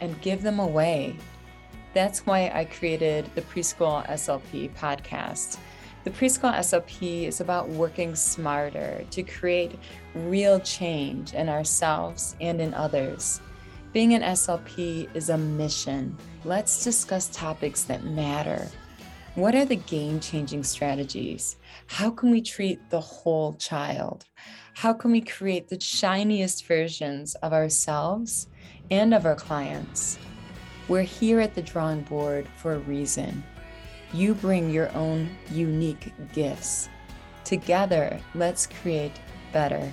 and give them away. That's why I created the Preschool SLP podcast. The Preschool SLP is about working smarter to create real change in ourselves and in others. Being an SLP is a mission. Let's discuss topics that matter. What are the game changing strategies? How can we treat the whole child? How can we create the shiniest versions of ourselves and of our clients? We're here at the drawing board for a reason. You bring your own unique gifts. Together, let's create better.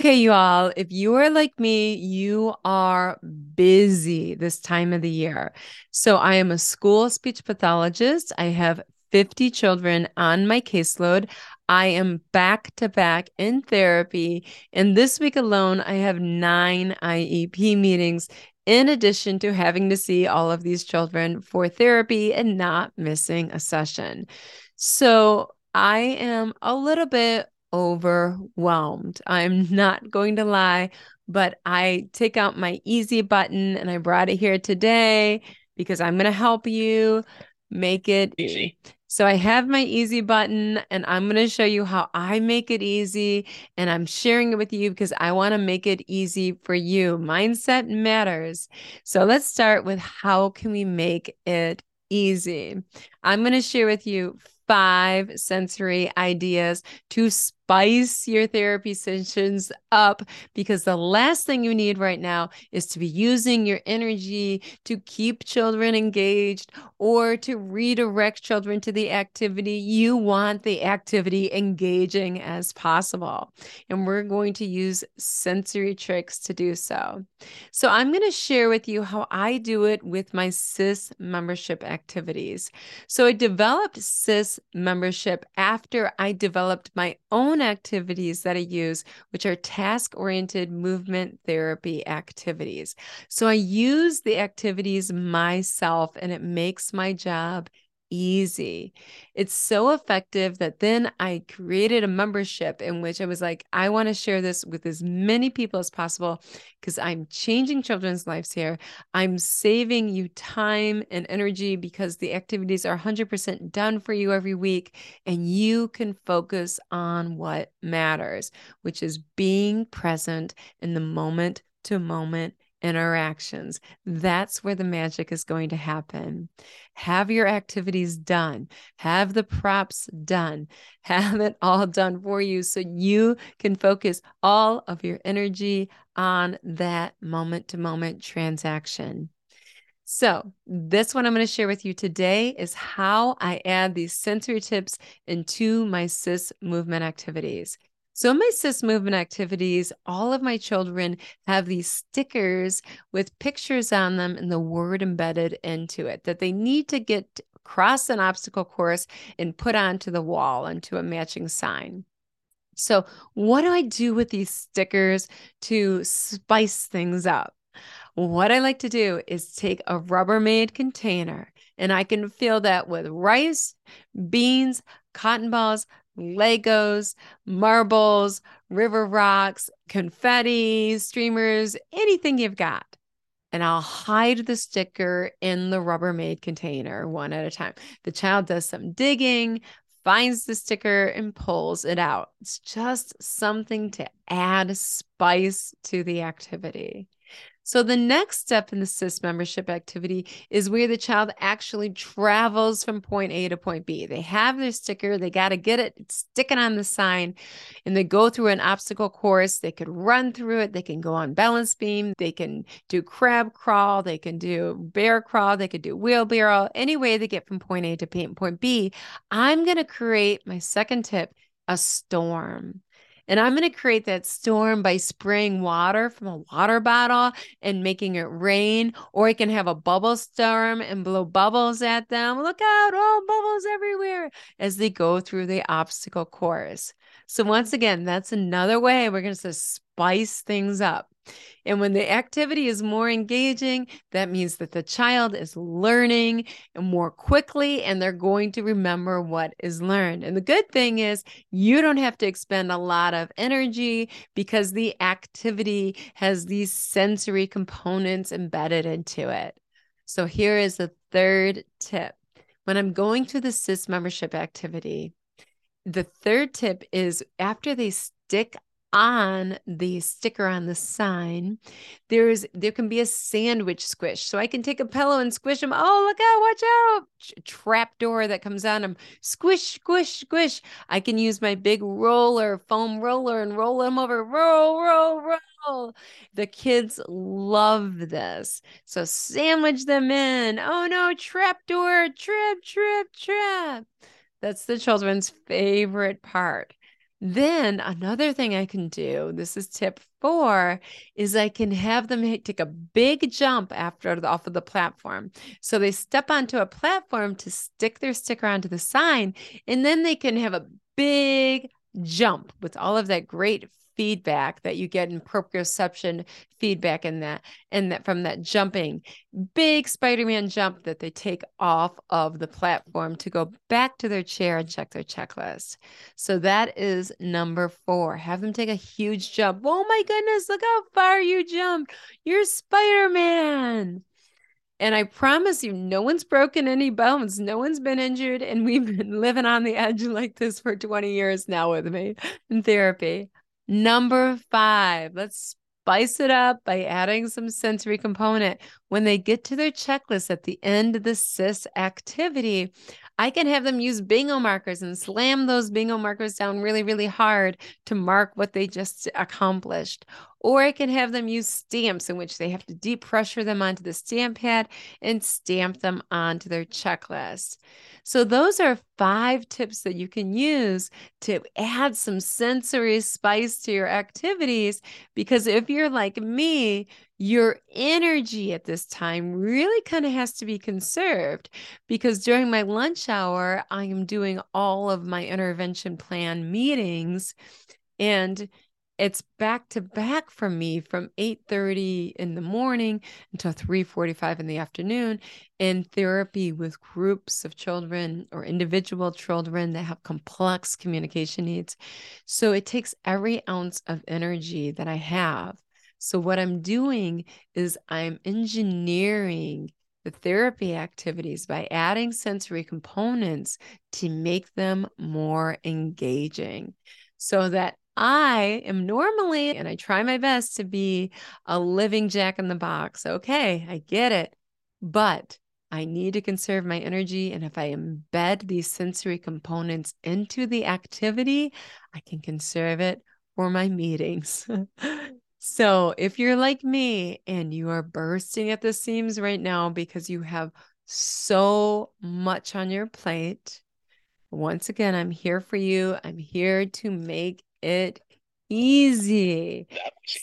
Okay, you all, if you are like me, you are busy this time of the year. So, I am a school speech pathologist. I have 50 children on my caseload. I am back to back in therapy. And this week alone, I have nine IEP meetings, in addition to having to see all of these children for therapy and not missing a session. So, I am a little bit overwhelmed. I'm not going to lie, but I take out my easy button and I brought it here today because I'm going to help you make it Easy. So I have my easy button and I'm going to show you how I make it easy and I'm sharing it with you because I want to make it easy for you. Mindset matters. So let's start with how can we make it easy? I'm going to share with you five sensory ideas to spice your therapy sessions up because the last thing you need right now is to be using your energy to keep children engaged or to redirect children to the activity. You want the activity engaging as possible. And we're going to use sensory tricks to do so. So, I'm going to share with you how I do it with my SIS membership activities. So, I developed SIS membership after I developed my own activities that I use, which are task oriented movement therapy activities. So, I use the activities myself and it makes my job easy. It's so effective that then I created a membership in which I was like, I want to share this with as many people as possible because I'm changing children's lives here. I'm saving you time and energy because the activities are 100% done for you every week and you can focus on what matters, which is being present in the moment to moment interactions. That's where the magic is going to happen. Have your activities done, have the props done, have it all done for you so you can focus all of your energy on that moment to moment transaction. So, this one I'm going to share with you today is how I add these sensory tips into my SIS movement activities. So, in my SIS movement activities, all of my children have these stickers with pictures on them and the word embedded into it that they need to get across an obstacle course and put onto the wall into a matching sign. So, what do I do with these stickers to spice things up? What I like to do is take a Rubbermaid container and I can fill that with rice, beans, cotton balls, Legos, marbles, river rocks, confetti, streamers, anything you've got. And I'll hide the sticker in the Rubbermaid container one at a time. The child does some digging, finds the sticker, and pulls it out. It's just something to add spice to the activity. So the next step in the SIS membership activity is where the child actually travels from point A to point B. They have their sticker, they got to get it, stick it on the sign, and they go through an obstacle course. They could run through it, they can go on balance beam, they can do crab crawl, they can do bear crawl, they could do wheelbarrow, any way they get from point A to point B. I'm going to create my second tip a storm. And I'm going to create that storm by spraying water from a water bottle and making it rain. Or I can have a bubble storm and blow bubbles at them. Look out, oh, bubbles everywhere as they go through the obstacle course. So, once again, that's another way we're going to spice things up. And when the activity is more engaging, that means that the child is learning more quickly and they're going to remember what is learned. And the good thing is, you don't have to expend a lot of energy because the activity has these sensory components embedded into it. So here is the third tip. When I'm going to the SIS membership activity, the third tip is after they stick on the sticker on the sign there's there can be a sandwich squish. So i can take a pillow and squish them oh look out watch out. Trap door that comes on them squish squish squish. I can use my big roller foam roller and roll them over. Roll roll roll. The kids love this. So sandwich them in. Oh no trap door. Trip trip trap that's the children's favorite part then another thing I can do, this is tip four, is I can have them take a big jump after the, off of the platform. So they step onto a platform to stick their sticker onto the sign, and then they can have a big jump with all of that great feedback that you get in proprioception feedback in that and that from that jumping big spider-man jump that they take off of the platform to go back to their chair and check their checklist so that is number four have them take a huge jump oh my goodness look how far you jumped you're spider-man and I promise you, no one's broken any bones. No one's been injured. And we've been living on the edge like this for 20 years now with me in therapy. Number five, let's spice it up by adding some sensory component. When they get to their checklist at the end of the SIS activity, I can have them use bingo markers and slam those bingo markers down really, really hard to mark what they just accomplished. Or I can have them use stamps in which they have to deep pressure them onto the stamp pad and stamp them onto their checklist. So, those are five tips that you can use to add some sensory spice to your activities. Because if you're like me, your energy at this time really kind of has to be conserved because during my lunch hour, I am doing all of my intervention plan meetings. And it's back to back for me from 8:30 in the morning until 3:45 in the afternoon in therapy with groups of children or individual children that have complex communication needs. So it takes every ounce of energy that I have. So what I'm doing is I'm engineering the therapy activities by adding sensory components to make them more engaging so that I am normally, and I try my best to be a living jack in the box. Okay, I get it. But I need to conserve my energy. And if I embed these sensory components into the activity, I can conserve it for my meetings. so if you're like me and you are bursting at the seams right now because you have so much on your plate, once again, I'm here for you. I'm here to make it easy.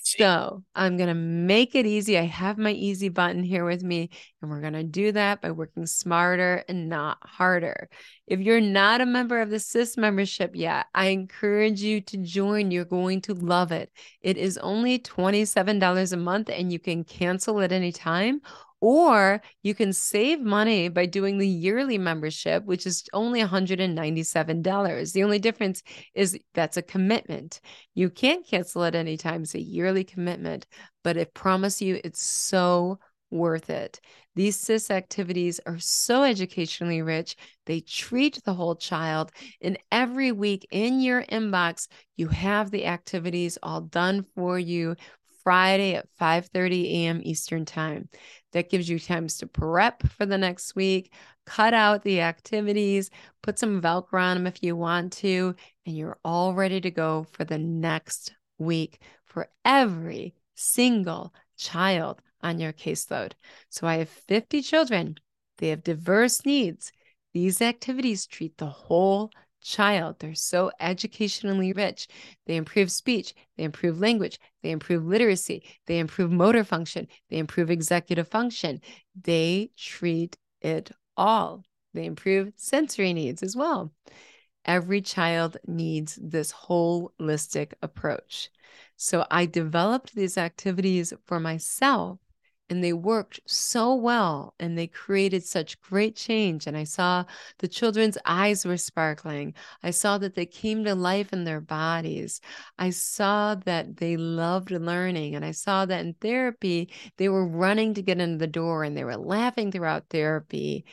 So I'm going to make it easy. I have my easy button here with me, and we're going to do that by working smarter and not harder. If you're not a member of the SIS membership yet, I encourage you to join. You're going to love it. It is only $27 a month, and you can cancel at any time or you can save money by doing the yearly membership, which is only $197. The only difference is that's a commitment. You can't cancel at any time. It's a yearly commitment, but I promise you it's so worth it. These SIS activities are so educationally rich. They treat the whole child. And every week in your inbox, you have the activities all done for you Friday at 5:30 a.m. Eastern Time. That gives you times to prep for the next week, cut out the activities, put some Velcro on them if you want to, and you're all ready to go for the next week for every single child on your caseload. So I have 50 children. They have diverse needs. These activities treat the whole child. They're so educationally rich. They improve speech, they improve language, they improve literacy, they improve motor function, they improve executive function. They treat it all. They improve sensory needs as well. Every child needs this holistic approach. So I developed these activities for myself and they worked so well and they created such great change and i saw the children's eyes were sparkling i saw that they came to life in their bodies i saw that they loved learning and i saw that in therapy they were running to get into the door and they were laughing throughout therapy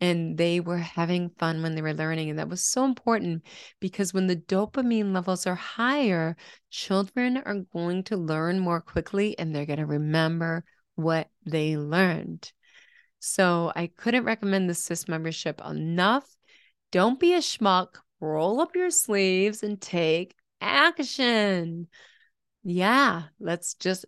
and they were having fun when they were learning. And that was so important because when the dopamine levels are higher, children are going to learn more quickly and they're going to remember what they learned. So I couldn't recommend the SIS membership enough. Don't be a schmuck. Roll up your sleeves and take action. Yeah, let's just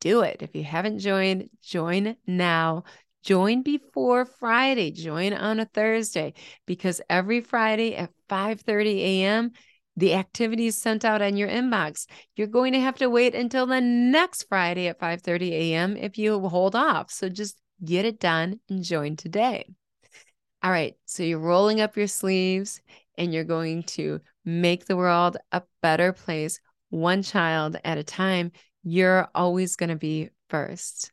do it. If you haven't joined, join now. Join before Friday. Join on a Thursday because every Friday at 5:30 a.m the activities sent out on your inbox. You're going to have to wait until the next Friday at 5:30 a.m. if you hold off. So just get it done and join today. All right, so you're rolling up your sleeves and you're going to make the world a better place one child at a time. You're always going to be first.